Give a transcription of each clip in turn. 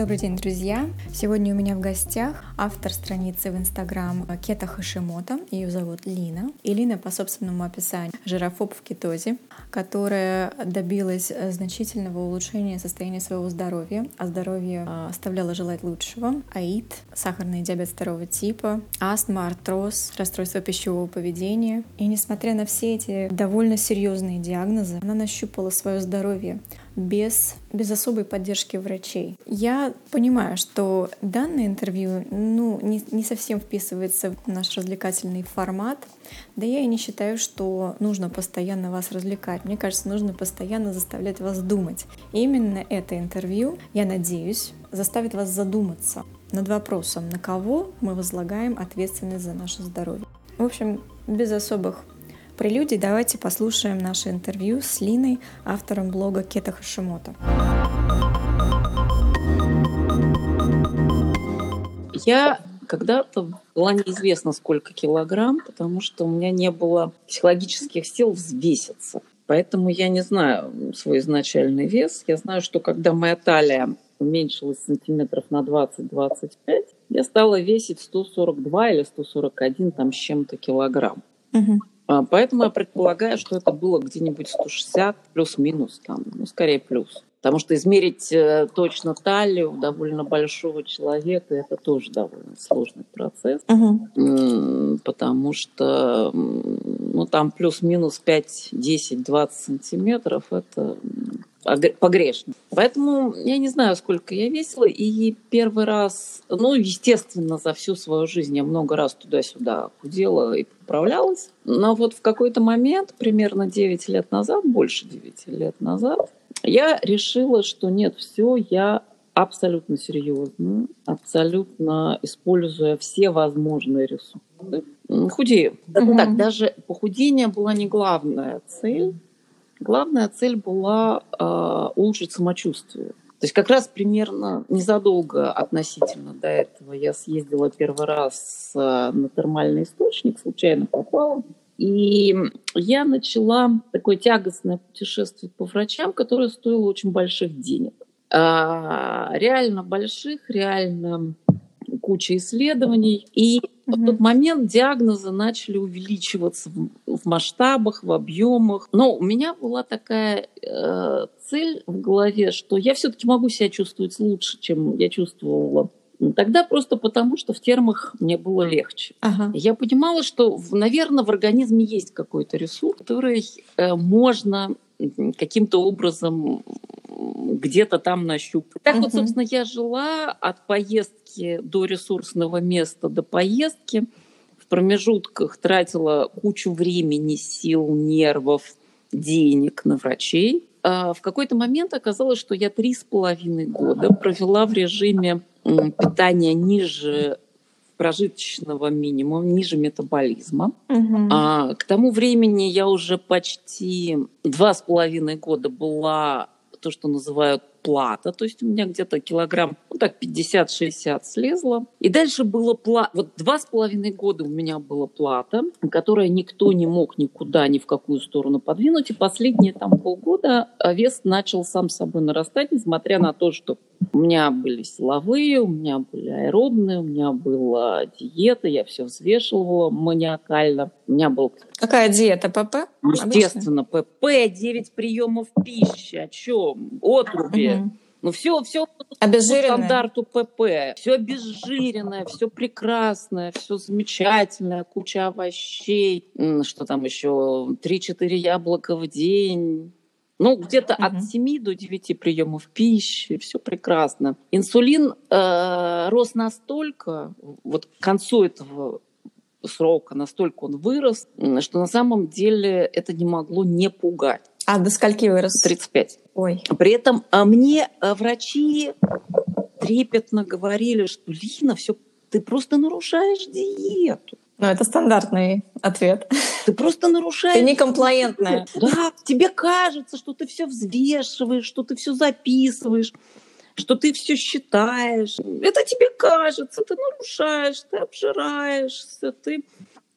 Добрый день, друзья! Сегодня у меня в гостях автор страницы в Инстаграм Кета Хашимото. Ее зовут Лина. И Лина по собственному описанию жирофоб в кетозе, которая добилась значительного улучшения состояния своего здоровья, а здоровье а, оставляло желать лучшего. АИД, сахарный диабет второго типа, астма, артроз, расстройство пищевого поведения. И несмотря на все эти довольно серьезные диагнозы, она нащупала свое здоровье без, без особой поддержки врачей. Я понимаю, что данное интервью ну, не, не совсем вписывается в наш развлекательный формат, да я и не считаю, что нужно постоянно вас развлекать. Мне кажется, нужно постоянно заставлять вас думать. И именно это интервью, я надеюсь, заставит вас задуматься над вопросом, на кого мы возлагаем ответственность за наше здоровье. В общем, без особых прелюдий давайте послушаем наше интервью с Линой, автором блога Кета Хашимото. Я когда-то была неизвестно сколько килограмм, потому что у меня не было психологических сил взвеситься. Поэтому я не знаю свой изначальный вес. Я знаю, что когда моя талия уменьшилась сантиметров на 20-25, я стала весить 142 или 141 там с чем-то килограмм. Угу. А, поэтому я предполагаю, что это было где-нибудь 160 плюс-минус, там, ну, скорее плюс. Потому что измерить э, точно талию довольно большого человека это тоже довольно сложный процесс. Угу. Потому что ну, там плюс-минус 5, 10, 20 сантиметров это погрешно. Поэтому я не знаю, сколько я весила. И первый раз, ну, естественно, за всю свою жизнь я много раз туда-сюда худела и поправлялась. Но вот в какой-то момент, примерно 9 лет назад, больше 9 лет назад, я решила, что нет, все, я абсолютно серьезно, абсолютно используя все возможные ресурсы, худею. Угу. Так, даже похудение была не главная цель. Главная цель была э, улучшить самочувствие. То есть как раз примерно незадолго относительно до этого я съездила первый раз на термальный источник, случайно попала. И я начала такое тягостное путешествие по врачам, которое стоило очень больших денег. А, реально больших, реально куча исследований. И в тот момент диагнозы начали увеличиваться в, в масштабах, в объемах. Но у меня была такая э, цель в голове, что я все-таки могу себя чувствовать лучше, чем я чувствовала Тогда просто потому, что в термах мне было легче. Ага. Я понимала, что, наверное, в организме есть какой-то ресурс, который э, можно каким-то образом где-то там нащупать. Так uh вот, собственно, я жила от поездки до ресурсного места до поездки. В промежутках тратила кучу времени, сил, нервов, денег на врачей. А в какой-то момент оказалось, что я три с половиной года провела в режиме питания ниже прожиточного минимума, ниже метаболизма. Угу. А, к тому времени я уже почти два с половиной года была то, что называют плата, то есть у меня где-то килограмм, ну так, 50-60 слезло. И дальше было плата, вот два с половиной года у меня была плата, которая никто не мог никуда, ни в какую сторону подвинуть. И последние там полгода вес начал сам собой нарастать, несмотря на то, что у меня были силовые, у меня были аэробные, у меня была диета, я все взвешивала маниакально. У меня был... Какая диета? ПП? Естественно, Обычно? ПП, 9 приемов пищи, о чем? Отруби. Угу. Ну все, все по стандарту ПП. Все обезжиренное, все прекрасное, все замечательное, куча овощей, что там еще, 3-4 яблока в день, ну, где-то угу. от 7 до 9 приемов пищи, все прекрасно. Инсулин э, рос настолько, вот к концу этого срока, настолько он вырос, что на самом деле это не могло не пугать. А до скольки вырос? 35. Ой. При этом а мне а, врачи трепетно говорили, что Лина, все, ты просто нарушаешь диету. Ну, это стандартный ответ. Ты просто нарушаешь. Ты некомплаентная. Да, тебе кажется, что ты все взвешиваешь, что ты все записываешь, что ты все считаешь. Это тебе кажется, ты нарушаешь, ты обжираешься, ты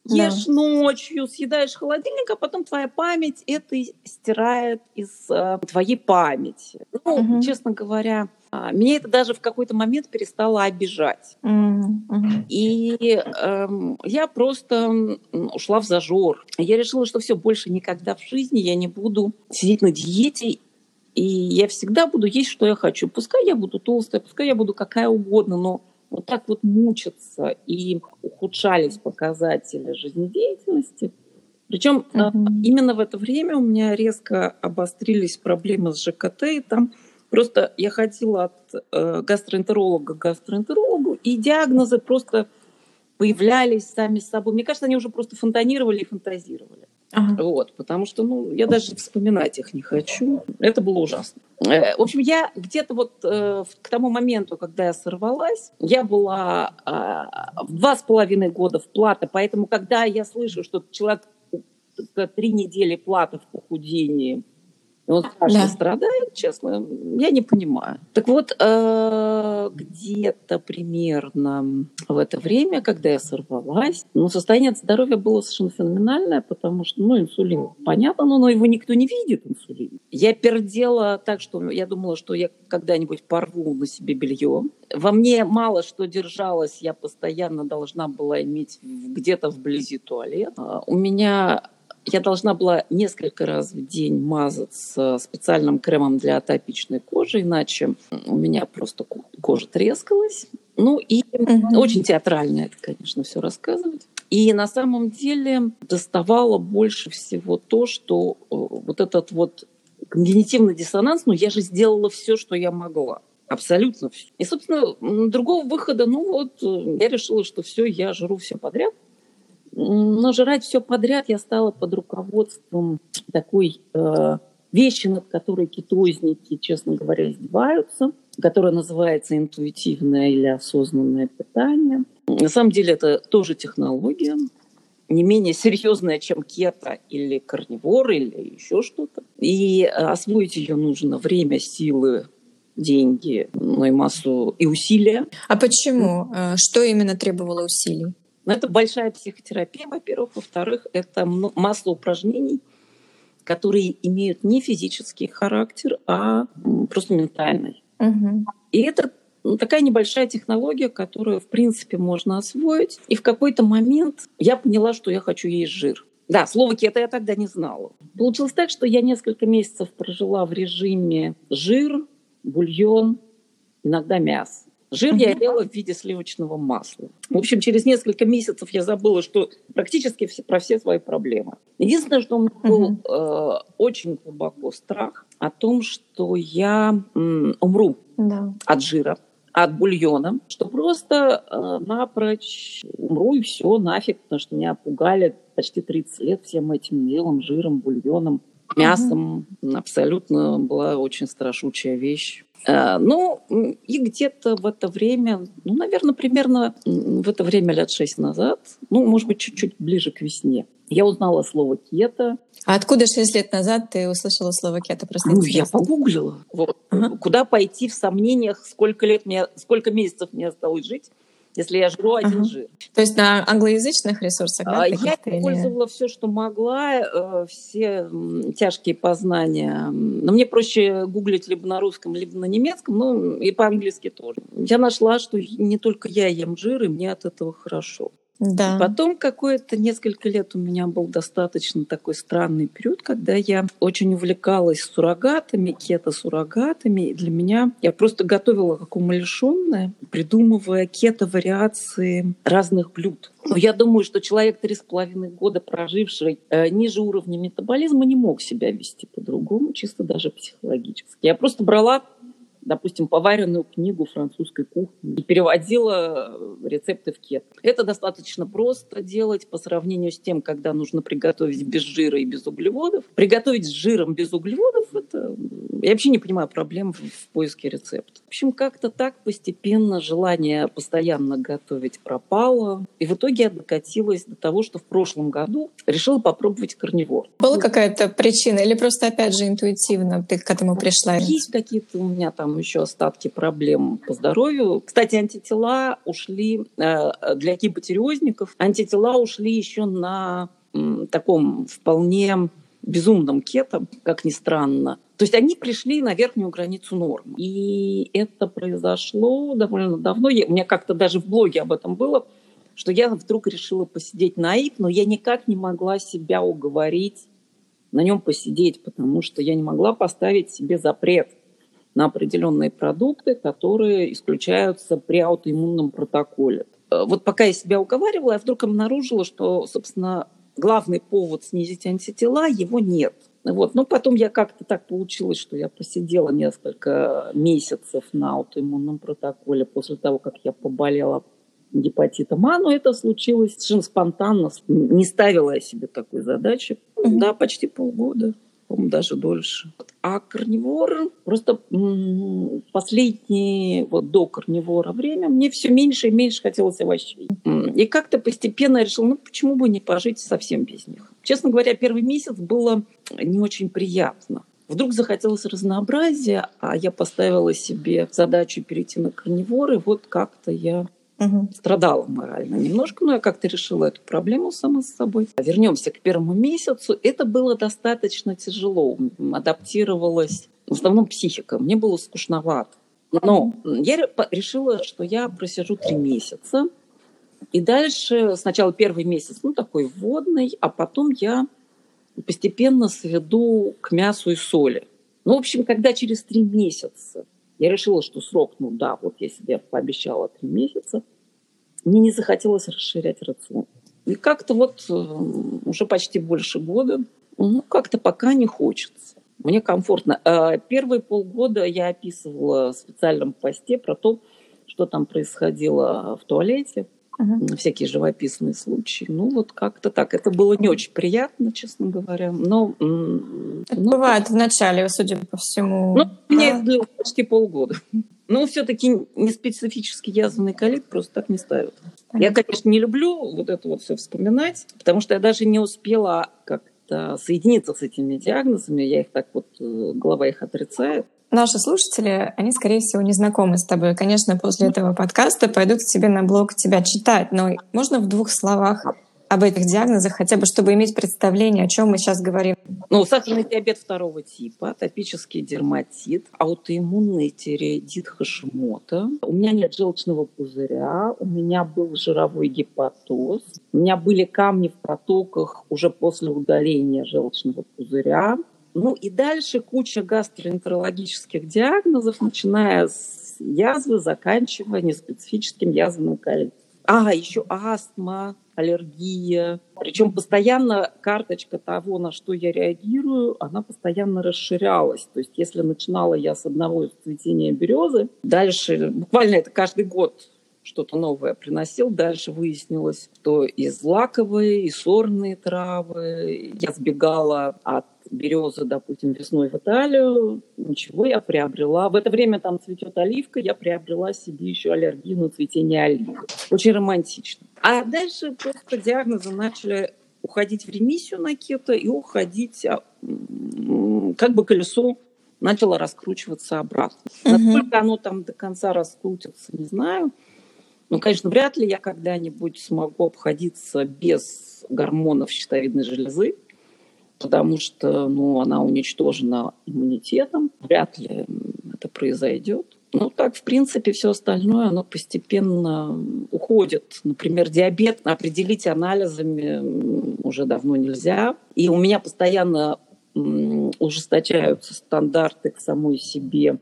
ешь да. ночью, съедаешь холодильник, а потом твоя память это стирает из э, твоей памяти. Ну, угу. честно говоря, а, меня это даже в какой-то момент перестало обижать. Mm-hmm. И э, я просто ушла в зажор. Я решила, что все, больше никогда в жизни я не буду сидеть на диете и я всегда буду есть, что я хочу. Пускай я буду толстая, пускай я буду какая угодно, но вот так вот мучиться и ухудшались показатели жизнедеятельности. Причем uh-huh. именно в это время у меня резко обострились проблемы с ЖКТ, и там просто я ходила от э, гастроэнтеролога к гастроэнтерологу, и диагнозы просто появлялись сами собой. Мне кажется, они уже просто фонтанировали и фантазировали. Ага. Вот, потому что, ну, я даже вспоминать их не хочу. Это было ужасно. Э, в общем, я где-то вот э, к тому моменту, когда я сорвалась, я была э, два с половиной года в плата, поэтому, когда я слышу, что человек три недели плата в похудении, он страшно да. страдает, честно, я не понимаю. Так вот, э, где-то примерно в это время, когда я сорвалась, ну, состояние здоровья было совершенно феноменальное, потому что, ну, инсулин, понятно, но, но его никто не видит, инсулин. Я пердела так, что я думала, что я когда-нибудь порву на себе белье. Во мне мало что держалось, я постоянно должна была иметь где-то вблизи туалет. А у меня я должна была несколько раз в день мазаться специальным кремом для атопичной кожи, иначе у меня просто кожа трескалась. Ну и угу. очень театрально это, конечно, все рассказывать. И на самом деле доставало больше всего то, что э, вот этот вот когнитивный диссонанс, ну я же сделала все, что я могла. Абсолютно все. И, собственно, другого выхода, ну вот, э, я решила, что все, я жру все подряд. Но жрать все подряд я стала под руководством такой э, вещи, над которой кетозники, честно говоря, издеваются, которая называется интуитивное или осознанное питание. На самом деле это тоже технология, не менее серьезная, чем кето или карнивор или еще что-то. И освоить ее нужно время, силы, деньги, ну и массу и усилия. А почему? Э, что именно требовало усилий? Но это большая психотерапия, во-первых. Во-вторых, это масса упражнений, которые имеют не физический характер, а просто ментальный. Угу. И это ну, такая небольшая технология, которую, в принципе, можно освоить. И в какой-то момент я поняла, что я хочу есть жир. Да, слово кето я тогда не знала. Получилось так, что я несколько месяцев прожила в режиме жир, бульон, иногда мясо. Жир я ела в виде сливочного масла. В общем, через несколько месяцев я забыла, что практически все, про все свои проблемы. Единственное, что у меня был э, очень глубоко страх о том, что я м, умру да. от жира от бульона, что просто э, напрочь умру и все, нафиг, потому что меня пугали почти 30 лет всем этим делом, жиром, бульоном, мясом. Угу. Абсолютно была очень страшучая вещь. Э, ну, и где-то в это время, ну, наверное, примерно в это время лет шесть назад, ну, может быть, чуть-чуть ближе к весне, я узнала слово «кето». А откуда шесть лет назад ты услышала слово «кето»? Просто ну, я погуглила. Вот. Ага. Куда пойти в сомнениях, сколько лет мне, сколько месяцев мне осталось жить если я жру один ага. жир. То есть на англоязычных ресурсах? Да, я использовала все, что могла, э, все тяжкие познания. Но мне проще гуглить либо на русском, либо на немецком, ну и по-английски тоже. Я нашла, что не только я ем жир, и мне от этого хорошо. Да. Потом какое-то несколько лет у меня был достаточно такой странный период, когда я очень увлекалась суррогатами, кето-суррогатами. И для меня я просто готовила как умалишенная, придумывая кето-вариации разных блюд. Но я думаю, что человек три с половиной года проживший э, ниже уровня метаболизма не мог себя вести по-другому, чисто даже психологически. Я просто брала допустим, поваренную книгу французской кухни и переводила э, рецепты в кет. Это достаточно просто делать по сравнению с тем, когда нужно приготовить без жира и без углеводов. Приготовить с жиром без углеводов – это... Я вообще не понимаю проблем в, в поиске рецепта. В общем, как-то так постепенно желание постоянно готовить пропало. И в итоге я докатилась до того, что в прошлом году решила попробовать карнивор. Была какая-то причина или просто, опять же, интуитивно ты к этому пришла? Есть какие-то у меня там еще остатки проблем по здоровью. Кстати, антитела ушли э, для гипотериозников. Антитела ушли еще на таком вполне безумном кето, как ни странно. То есть они пришли на верхнюю границу норм. И это произошло довольно давно. Я, у меня как-то даже в блоге об этом было, что я вдруг решила посидеть на ИП, но я никак не могла себя уговорить на нем посидеть, потому что я не могла поставить себе запрет на определенные продукты, которые исключаются при аутоиммунном протоколе. Э, вот пока я себя уговаривала, я вдруг обнаружила, что, собственно, главный повод снизить антитела, его нет. Вот. Но потом я как-то так получилось, что я посидела несколько месяцев на аутоиммунном протоколе после того, как я поболела гепатитом А, но это случилось совершенно спонтанно, не ставила я себе такой задачи. Mm-hmm. Да, почти полгода по-моему, даже дольше. А карнивор, просто последние, вот до карнивора время, мне все меньше и меньше хотелось овощей. И как-то постепенно я решила, ну почему бы не пожить совсем без них. Честно говоря, первый месяц было не очень приятно. Вдруг захотелось разнообразия, а я поставила себе задачу перейти на карнивор, и вот как-то я угу. страдала морально немножко, но я как-то решила эту проблему сама с собой. Вернемся к первому месяцу. Это было достаточно тяжело. Адаптировалась в основном психика. Мне было скучновато. Но я решила, что я просижу три месяца. И дальше сначала первый месяц, ну, такой вводный, а потом я постепенно сведу к мясу и соли. Ну, в общем, когда через три месяца я решила, что срок, ну да, вот я себе пообещала три месяца, мне не захотелось расширять рацион. И как-то вот э, уже почти больше года, ну, как-то пока не хочется. Мне комфортно. А первые полгода я описывала в специальном посте про то, что там происходило в туалете угу. всякие живописные случаи. Ну, вот как-то так. Это было не очень приятно, честно говоря. Но, это ну, бывает в начале, судя по всему. Ну, у меня это длилось почти полгода. Но все-таки не специфический язвенный колит просто так не ставят. Понятно. Я, конечно, не люблю вот это вот все вспоминать, потому что я даже не успела как-то соединиться с этими диагнозами. Я их так вот, э, голова их отрицает наши слушатели, они, скорее всего, не знакомы с тобой. Конечно, после этого подкаста пойдут к тебе на блог тебя читать, но можно в двух словах об этих диагнозах, хотя бы чтобы иметь представление, о чем мы сейчас говорим. Ну, сахарный диабет второго типа, атопический дерматит, аутоиммунный тиреоидит Хашимота. У меня нет желчного пузыря, у меня был жировой гепатоз, у меня были камни в протоках уже после удаления желчного пузыря. Ну и дальше куча гастроэнтерологических диагнозов, начиная с язвы, заканчивая неспецифическим язвенным колитом. А, еще астма, аллергия. Причем постоянно карточка того, на что я реагирую, она постоянно расширялась. То есть если начинала я с одного цветения березы, дальше, буквально это каждый год что-то новое приносил. Дальше выяснилось, что и злаковые, и сорные травы. Я сбегала от березы, допустим, весной в Италию, ничего, я приобрела. В это время там цветет оливка, я приобрела себе еще аллергию на цветение оливы. Очень романтично. А дальше просто диагнозы начали уходить в ремиссию на кето и уходить, а, как бы колесо начало раскручиваться обратно. Угу. Насколько оно там до конца раскрутится, не знаю. Ну, конечно, вряд ли я когда-нибудь смогу обходиться без гормонов щитовидной железы потому что ну, она уничтожена иммунитетом. Вряд ли это произойдет. Ну, так, в принципе, все остальное, оно постепенно уходит. Например, диабет определить анализами уже давно нельзя. И у меня постоянно ужесточаются стандарты к самой себе.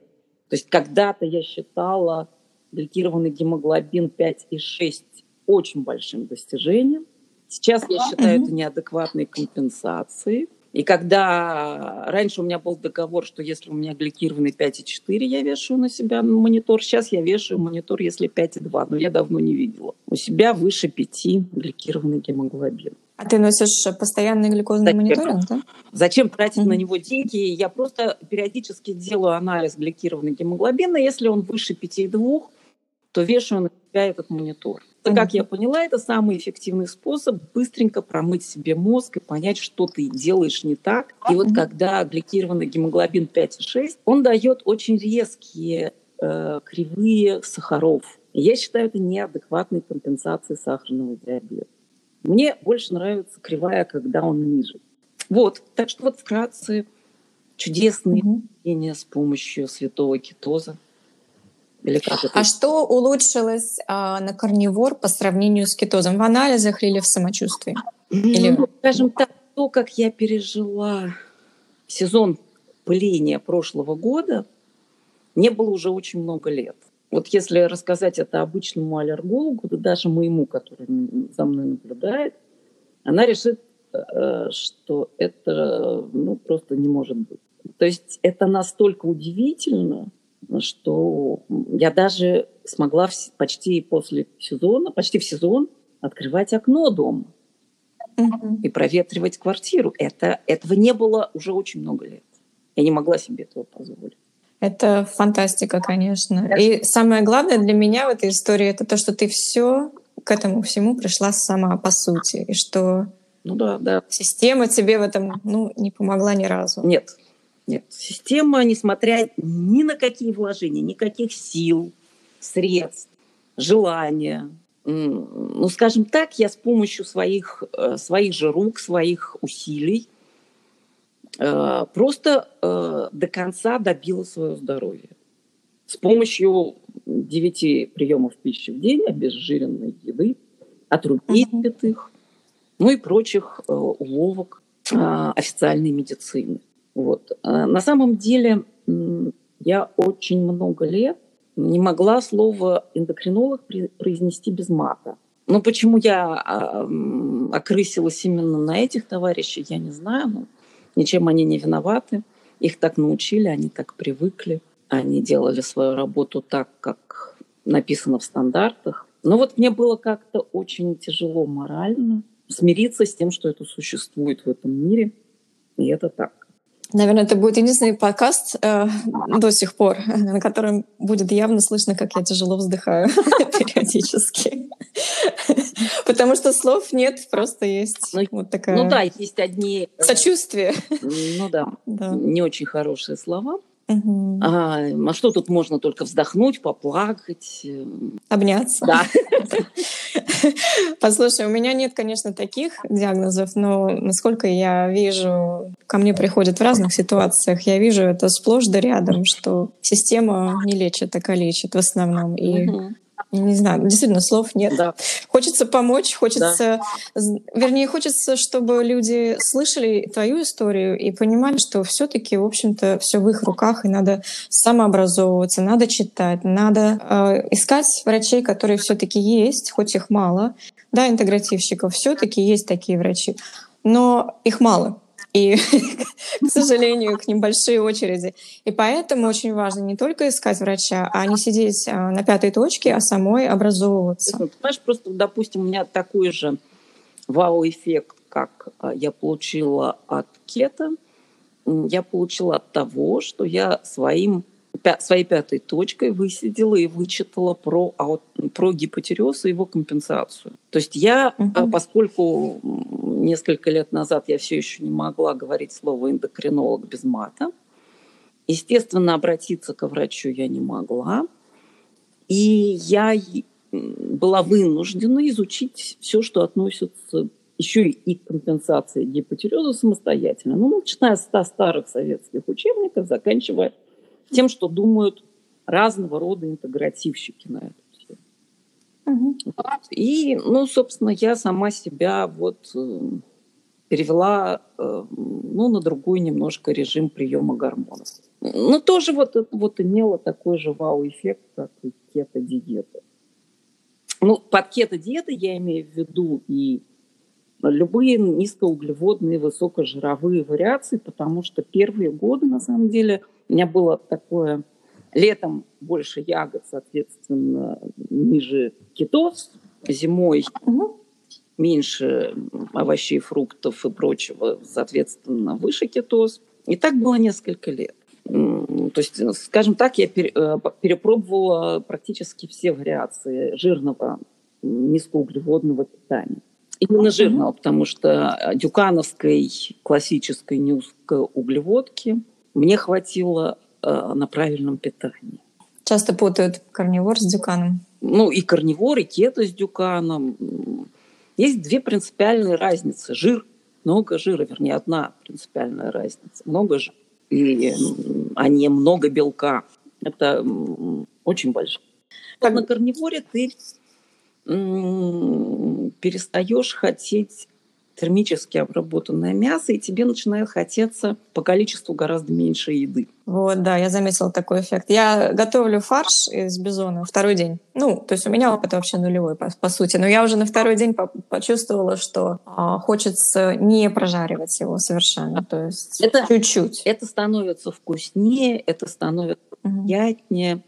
То есть когда-то я считала гликированный гемоглобин 5,6 очень большим достижением. Сейчас я считаю это неадекватной компенсацией. И когда раньше у меня был договор, что если у меня гликированный 5,4, я вешаю на себя монитор. Сейчас я вешаю монитор, если 5,2, но я давно не видела. У себя выше 5 гликированный гемоглобин. А ты носишь постоянный глюкозный Зачем? мониторинг, да? Зачем тратить mm-hmm. на него деньги? Я просто периодически делаю анализ гликированного гемоглобина. Если он выше 5,2, то вешаю на себя этот монитор. Mm-hmm. Как я поняла, это самый эффективный способ быстренько промыть себе мозг и понять, что ты делаешь не так. И вот когда гликированный гемоглобин 5,6, он дает очень резкие э, кривые сахаров. я считаю, это неадекватной компенсацией сахарного диабета. Мне больше нравится кривая, когда он ниже. Вот, так что вот вкратце чудесные mm с помощью святого кетоза. Или как это? А что улучшилось а, на карнивор по сравнению с кетозом? В анализах или в самочувствии? Или... Ну, скажем так, то, как я пережила сезон пыления прошлого года, не было уже очень много лет. Вот если рассказать это обычному аллергологу, да даже моему, который за мной наблюдает, она решит, э, что это ну, просто не может быть. То есть это настолько удивительно, что я даже смогла почти после сезона, почти в сезон открывать окно дома угу. и проветривать квартиру. Это, этого не было уже очень много лет. Я не могла себе этого позволить. Это фантастика, конечно. И самое главное для меня в этой истории это то, что ты все к этому всему пришла сама по сути, и что ну да, да. система тебе в этом ну, не помогла ни разу. Нет, нет. Система, несмотря ни на какие вложения, никаких сил, средств, желания, ну, скажем так, я с помощью своих, э, своих же рук, своих усилий э, просто э, до конца добила свое здоровье. С помощью девяти приемов пищи в день, обезжиренной еды, отрубей святых, ну и прочих уловок официальной медицины. Вот. На самом деле я очень много лет не могла слово эндокринолог произнести без мата. Но почему я а, окрысилась именно на этих товарищей, я не знаю. Но ничем они не виноваты. Их так научили, они так привыкли. Они делали свою работу так, как написано в стандартах. Но вот мне было как-то очень тяжело морально смириться с тем, что это существует в этом мире. И это так. Наверное, это будет единственный подкаст э, до сих пор, на котором будет явно слышно, как я тяжело вздыхаю периодически. Потому что слов нет, просто есть ну, вот такая... Ну да, есть одни... Э, Сочувствие. Ну да, да. не очень хорошие слова. Угу. А, а что тут можно только вздохнуть, поплакать? Э, Обняться. Да. Послушай, у меня нет, конечно, таких диагнозов, но насколько я вижу, ко мне приходят в разных ситуациях, я вижу это сплошь да рядом, что система не лечит, а калечит в основном. И угу не знаю, действительно, слов нет. Да. Хочется помочь, хочется, да. вернее, хочется, чтобы люди слышали твою историю и понимали, что все-таки, в общем-то, все в их руках, и надо самообразовываться, надо читать, надо э, искать врачей, которые все-таки есть, хоть их мало, да, интегративщиков, все-таки есть такие врачи, но их мало. И, к сожалению, к ним большие очереди. И поэтому очень важно не только искать врача, а не сидеть а, на пятой точке, а самой образовываться. Понимаешь, просто, допустим, у меня такой же вау-эффект, как а, я получила от кета, я получила от того, что я своим своей пятой точкой высидела и вычитала про, про гипотереоз и его компенсацию. То есть я, угу. поскольку несколько лет назад я все еще не могла говорить слово эндокринолог без мата, естественно, обратиться к врачу я не могла. И я была вынуждена изучить все, что относится еще и к компенсации гипотереоза самостоятельно. Ну, начиная с 100 старых советских учебников, заканчивая тем, что думают разного рода интегративщики на тему. Угу. И, ну, собственно, я сама себя вот э, перевела э, ну, на другой немножко режим приема гормонов. Но тоже вот, вот имело такой же вау-эффект, как и кето-диета. Ну, под кето-диетой я имею в виду и любые низкоуглеводные, высокожировые вариации, потому что первые годы, на самом деле, у меня было такое летом больше ягод, соответственно, ниже кетоз, зимой меньше овощей, фруктов и прочего, соответственно, выше кетоз. И так было несколько лет. То есть, скажем так, я э, перепробовала практически все вариации жирного низкоуглеводного питания. Именно жирного, потому что дюкановской классической низкоуглеводки мне хватило на правильном питании. Часто путают карнивор с дюканом. Ну и карнивор, и кето с дюканом. Есть две принципиальные разницы. Жир много жира, вернее, одна принципиальная разница. Много жира, и, а не много белка. Это очень большое. Так. На карниворе ты перестаешь хотеть термически обработанное мясо, и тебе начинает хотеться по количеству гораздо меньше еды. Вот, да, я заметила такой эффект. Я готовлю фарш из бизона второй день. Ну, то есть у меня опыт вообще нулевой, по, по сути. Но я уже на второй день по почувствовала, что а, хочется не прожаривать его совершенно. То есть это, чуть-чуть. Это становится вкуснее, это становится угу. приятнее.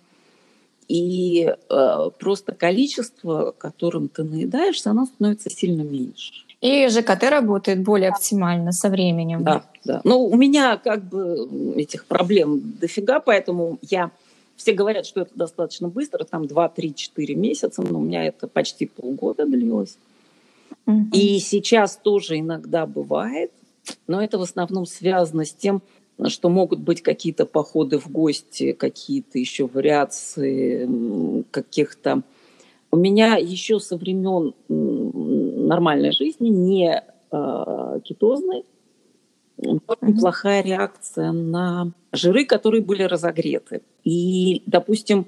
И э, просто количество, которым ты наедаешься, оно становится сильно меньше. И ЖКТ работает более оптимально со временем. Да, да. Ну, у меня как бы этих проблем дофига, поэтому я... Все говорят, что это достаточно быстро, там 2, 3, 4 месяца, но у меня это почти полгода длилось. И сейчас тоже иногда бывает, но это в основном связано с тем, что могут быть какие-то походы в гости, какие-то еще вариации каких-то у меня еще со времен нормальной жизни, не э, кетозной, неплохая реакция на жиры, которые были разогреты. И, допустим,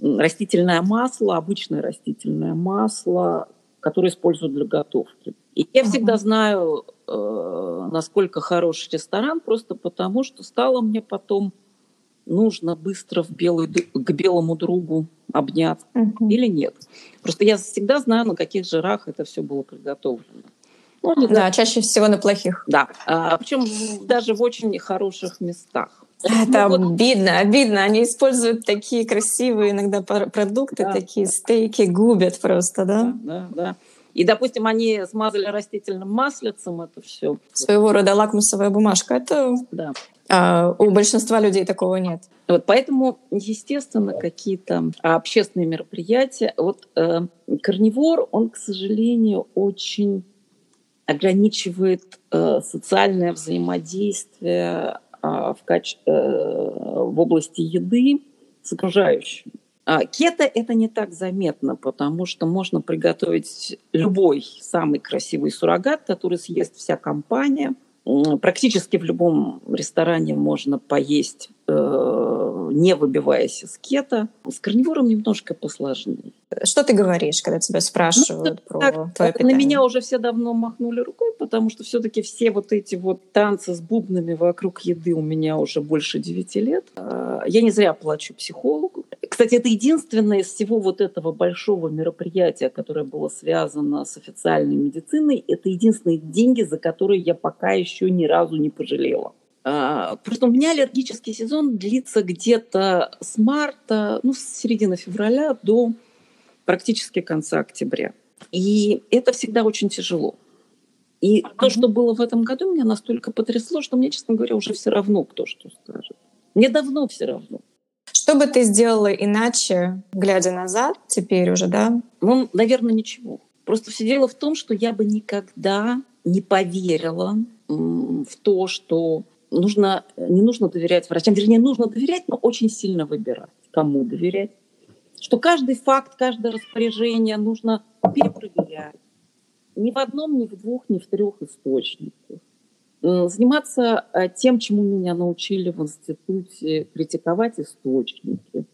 растительное масло, обычное растительное масло, которое используют для готовки. И я всегда знаю, э, насколько хороший ресторан, просто потому что стало мне потом нужно быстро в белый, к белому другу обняться угу. или нет. Просто я всегда знаю, на каких жирах это все было приготовлено. Ну, да, да, чаще всего на плохих. Да, а, причем даже в очень хороших местах. Это ну, обидно, обидно. Они используют такие красивые иногда продукты, да, такие да. стейки губят просто, да? Да, да, да. И, допустим, они смазали растительным маслицем это все. Своего рода лакмусовая бумажка. Это да. А у большинства людей такого нет. Вот поэтому, естественно, какие-то общественные мероприятия. Вот э, карнивор, он, к сожалению, очень ограничивает э, социальное взаимодействие э, в, каче... э, в области еды с окружающим. А кето это не так заметно, потому что можно приготовить любой самый красивый суррогат, который съест вся компания – Практически в любом ресторане можно поесть, не выбиваясь из кета. С карнивором немножко посложнее. Что ты говоришь, когда тебя спрашивают ну, про так, твое питание? На меня уже все давно махнули рукой, потому что все-таки все вот эти вот танцы с бубнами вокруг еды у меня уже больше 9 лет. А, я не зря плачу психологу. Кстати, это единственное из всего вот этого большого мероприятия, которое было связано с официальной медициной, это единственные деньги, за которые я пока еще ни разу не пожалела. А, просто у меня аллергический сезон длится где-то с марта, ну, с середины февраля до практически конца октября. И это всегда очень тяжело. И то, что было в этом году, меня настолько потрясло, что мне, честно говоря, уже все равно, кто что скажет. Мне давно все равно. Что бы ты сделала иначе, глядя назад теперь уже, да? Ну, наверное, ничего. Просто все дело в том, что я бы никогда не поверила в то, что нужно, не нужно доверять врачам. Вернее, нужно доверять, но очень сильно выбирать, кому доверять. Что каждый факт, каждое распоряжение нужно перепроверять. Ни в одном, ни в двух, ни в трех источниках. Заниматься э, тем, чему меня научили в институте, критиковать источники,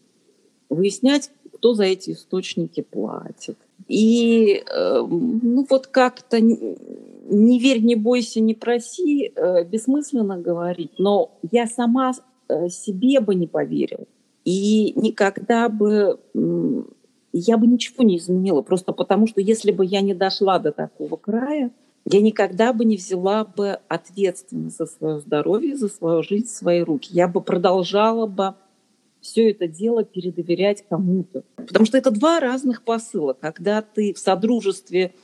выяснять, кто за эти источники платит. И э, ну вот как-то не верь, не бойся, не проси, э, бессмысленно говорить, но я сама себе бы не поверила. И никогда бы я бы ничего не изменила, просто потому что если бы я не дошла до такого края, я никогда бы не взяла бы ответственность за свое здоровье, за свою жизнь в свои руки. Я бы продолжала бы все это дело передоверять кому-то. Потому что это два разных посыла. Когда ты в содружестве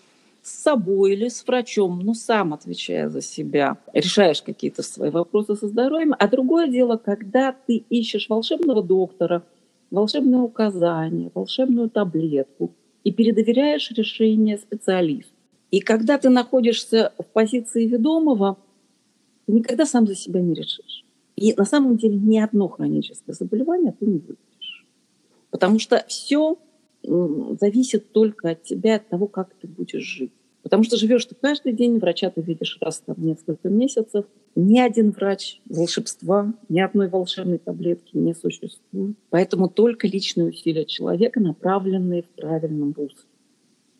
с собой или с врачом, ну, сам отвечая за себя, решаешь какие-то свои вопросы со здоровьем. А другое дело, когда ты ищешь волшебного доктора, волшебное указание, волшебную таблетку и передоверяешь решение специалисту. И когда ты находишься в позиции ведомого, ты никогда сам за себя не решишь. И на самом деле ни одно хроническое заболевание ты не вылечишь. Потому что все зависит только от тебя, от того, как ты будешь жить. Потому что живешь ты каждый день, врача ты видишь раз в несколько месяцев. Ни один врач волшебства, ни одной волшебной таблетки не существует. Поэтому только личные усилия человека, направленные в правильном русле.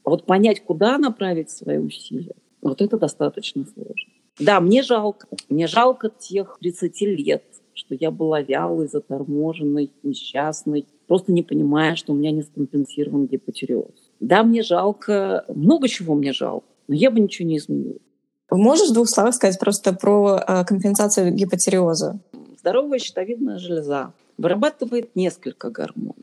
А вот понять, куда направить свои усилия, вот это достаточно сложно. Да, мне жалко. Мне жалко тех 30 лет, что я была вялой, заторможенной, несчастной, просто не понимая, что у меня не скомпенсирован гипотереоз. Да, мне жалко, много чего мне жалко, но я бы ничего не изменила. Можешь в двух словах сказать просто про э, компенсацию гипотереоза? Здоровая щитовидная железа вырабатывает несколько гормонов.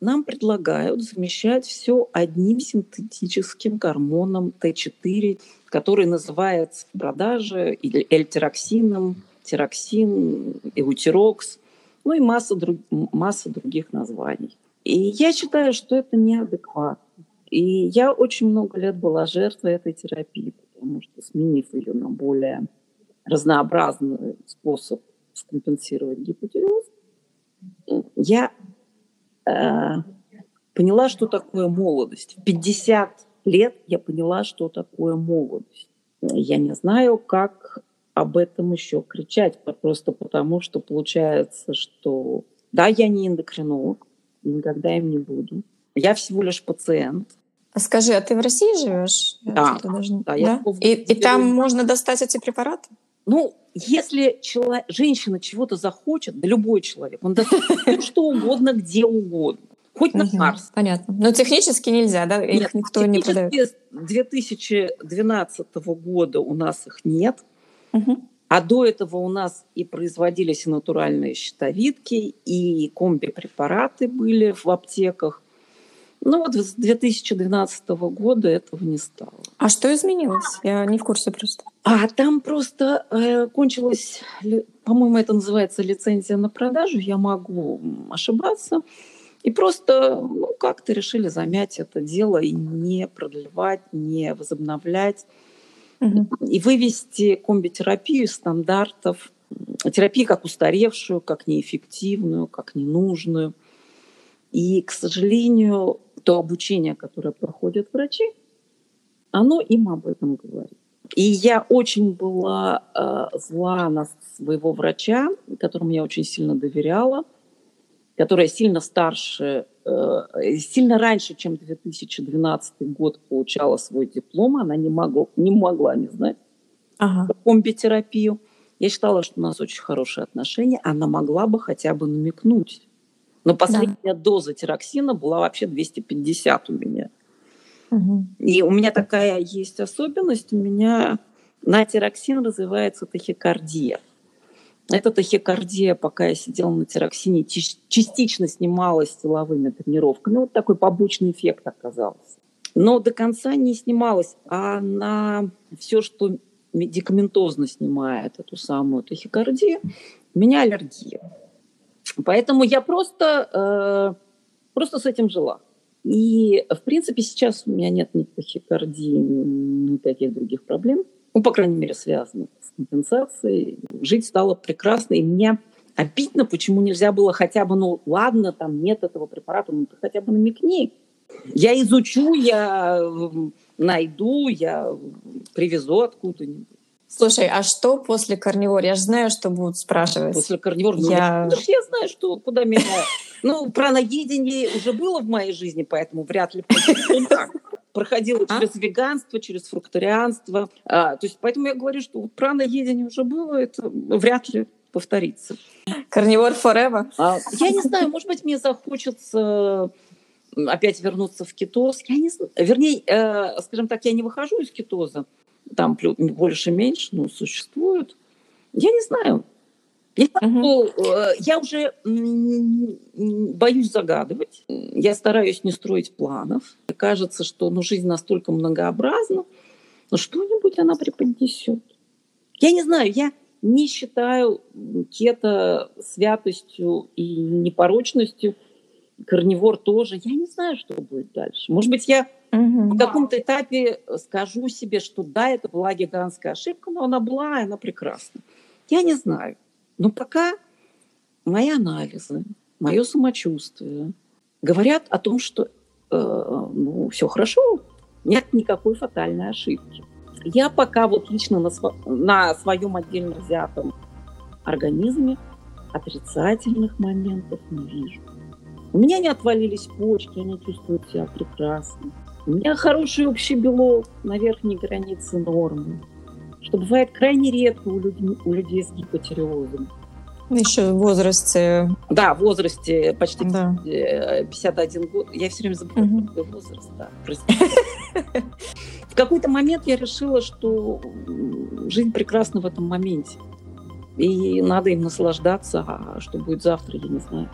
Нам предлагают замещать все одним синтетическим гормоном Т4, который называется в продаже эльтироксином, тироксин, эутерокс, ну и масса, друг, масса других названий. И я считаю, что это неадекватно. И я очень много лет была жертвой этой терапии, потому что, сменив ее на более разнообразный способ скомпенсировать гипотиреоз, я э, поняла, что такое молодость. В 50 лет я поняла, что такое молодость. Я не знаю, как об этом еще кричать, просто потому что получается, что да, я не эндокринолог, никогда им не буду. Я всего лишь пациент. А скажи, а ты в России живешь? Да. Даже... да, да? Я и, и там можно достать эти препараты? Ну, если человек, женщина чего-то захочет, да любой человек, он даст что угодно, где угодно. Хоть на Марс. Понятно. Но технически нельзя, да? Их нет, никто не продает. 2012 года у нас их нет. А до этого у нас и производились и натуральные щитовидки, и комби-препараты были в аптеках. Ну вот с 2012 года этого не стало. А что изменилось? Я не в курсе просто. А там просто э, кончилась, по-моему, это называется лицензия на продажу. Я могу ошибаться. И просто ну, как-то решили замять это дело и не продлевать, не возобновлять и вывести комбитерапию стандартов терапии как устаревшую, как неэффективную, как ненужную. И, к сожалению, то обучение, которое проходят врачи, оно им об этом говорит. И я очень была э, зла на своего врача, которому я очень сильно доверяла, которая сильно старше сильно раньше, чем 2012 год получала свой диплом, она не, могла, не могла не знать ага. комбитерапию. Я считала, что у нас очень хорошие отношения. Она могла бы хотя бы намекнуть. Но последняя да. доза тироксина была вообще 250 у меня. Угу. И у меня такая есть особенность. У меня на тироксин развивается тахикардия. Эта тахикардия, пока я сидела на тироксине, частично снималась силовыми тренировками. Вот такой побочный эффект оказался. Но до конца не снималась, а на все, что медикаментозно снимает эту самую тахикардию, у меня аллергия. Поэтому я просто, э, просто с этим жила. И, в принципе, сейчас у меня нет ни тахикардии, ни никаких других проблем. Ну, по крайней мере, связанных компенсации. Жить стало прекрасно, и мне обидно, почему нельзя было хотя бы, ну ладно, там нет этого препарата, ну ты хотя бы намекни. Я изучу, я найду, я привезу откуда-нибудь. Слушай, а что после карнивор? Я же знаю, что будут спрашивать. После карнивор? Ну, я... я знаю, что куда меня... Ну, праноедение уже было в моей жизни, поэтому вряд ли проходила а? через веганство, через фрукторианство. А, то есть поэтому я говорю, что вот праноедение уже было, это вряд ли повторится. Карнивор forever? А, я не знаю, может быть, мне захочется опять вернуться в кетоз. Я не знаю. Вернее, э, скажем так, я не выхожу из кетоза. Там больше-меньше, ну, существуют. Я не знаю. Я, угу. я уже боюсь загадывать. Я стараюсь не строить планов. Кажется, что ну, жизнь настолько многообразна, но что-нибудь она преподнесет. Я не знаю, я не считаю кето святостью и непорочностью. Корневор тоже. Я не знаю, что будет дальше. Может быть, я угу. в каком-то этапе скажу себе, что да, это была гигантская ошибка, но она была, и она прекрасна. Я не знаю. Но пока мои анализы, мое самочувствие говорят о том, что э, ну, все хорошо, Нет никакой фатальной ошибки. Я пока вот лично на, сво- на своем отдельно взятом организме отрицательных моментов не вижу. У меня не отвалились почки, они чувствуют себя прекрасно. У меня хороший общий белок на верхней границе нормы, что бывает крайне редко у людей, у людей с гипотиреозом. Еще в возрасте. Да, в возрасте почти да. 51 год. Я все время забываю угу. какой возраст, да, В какой-то момент я решила, что жизнь прекрасна в этом моменте. И надо им наслаждаться, а что будет завтра, я не знаю.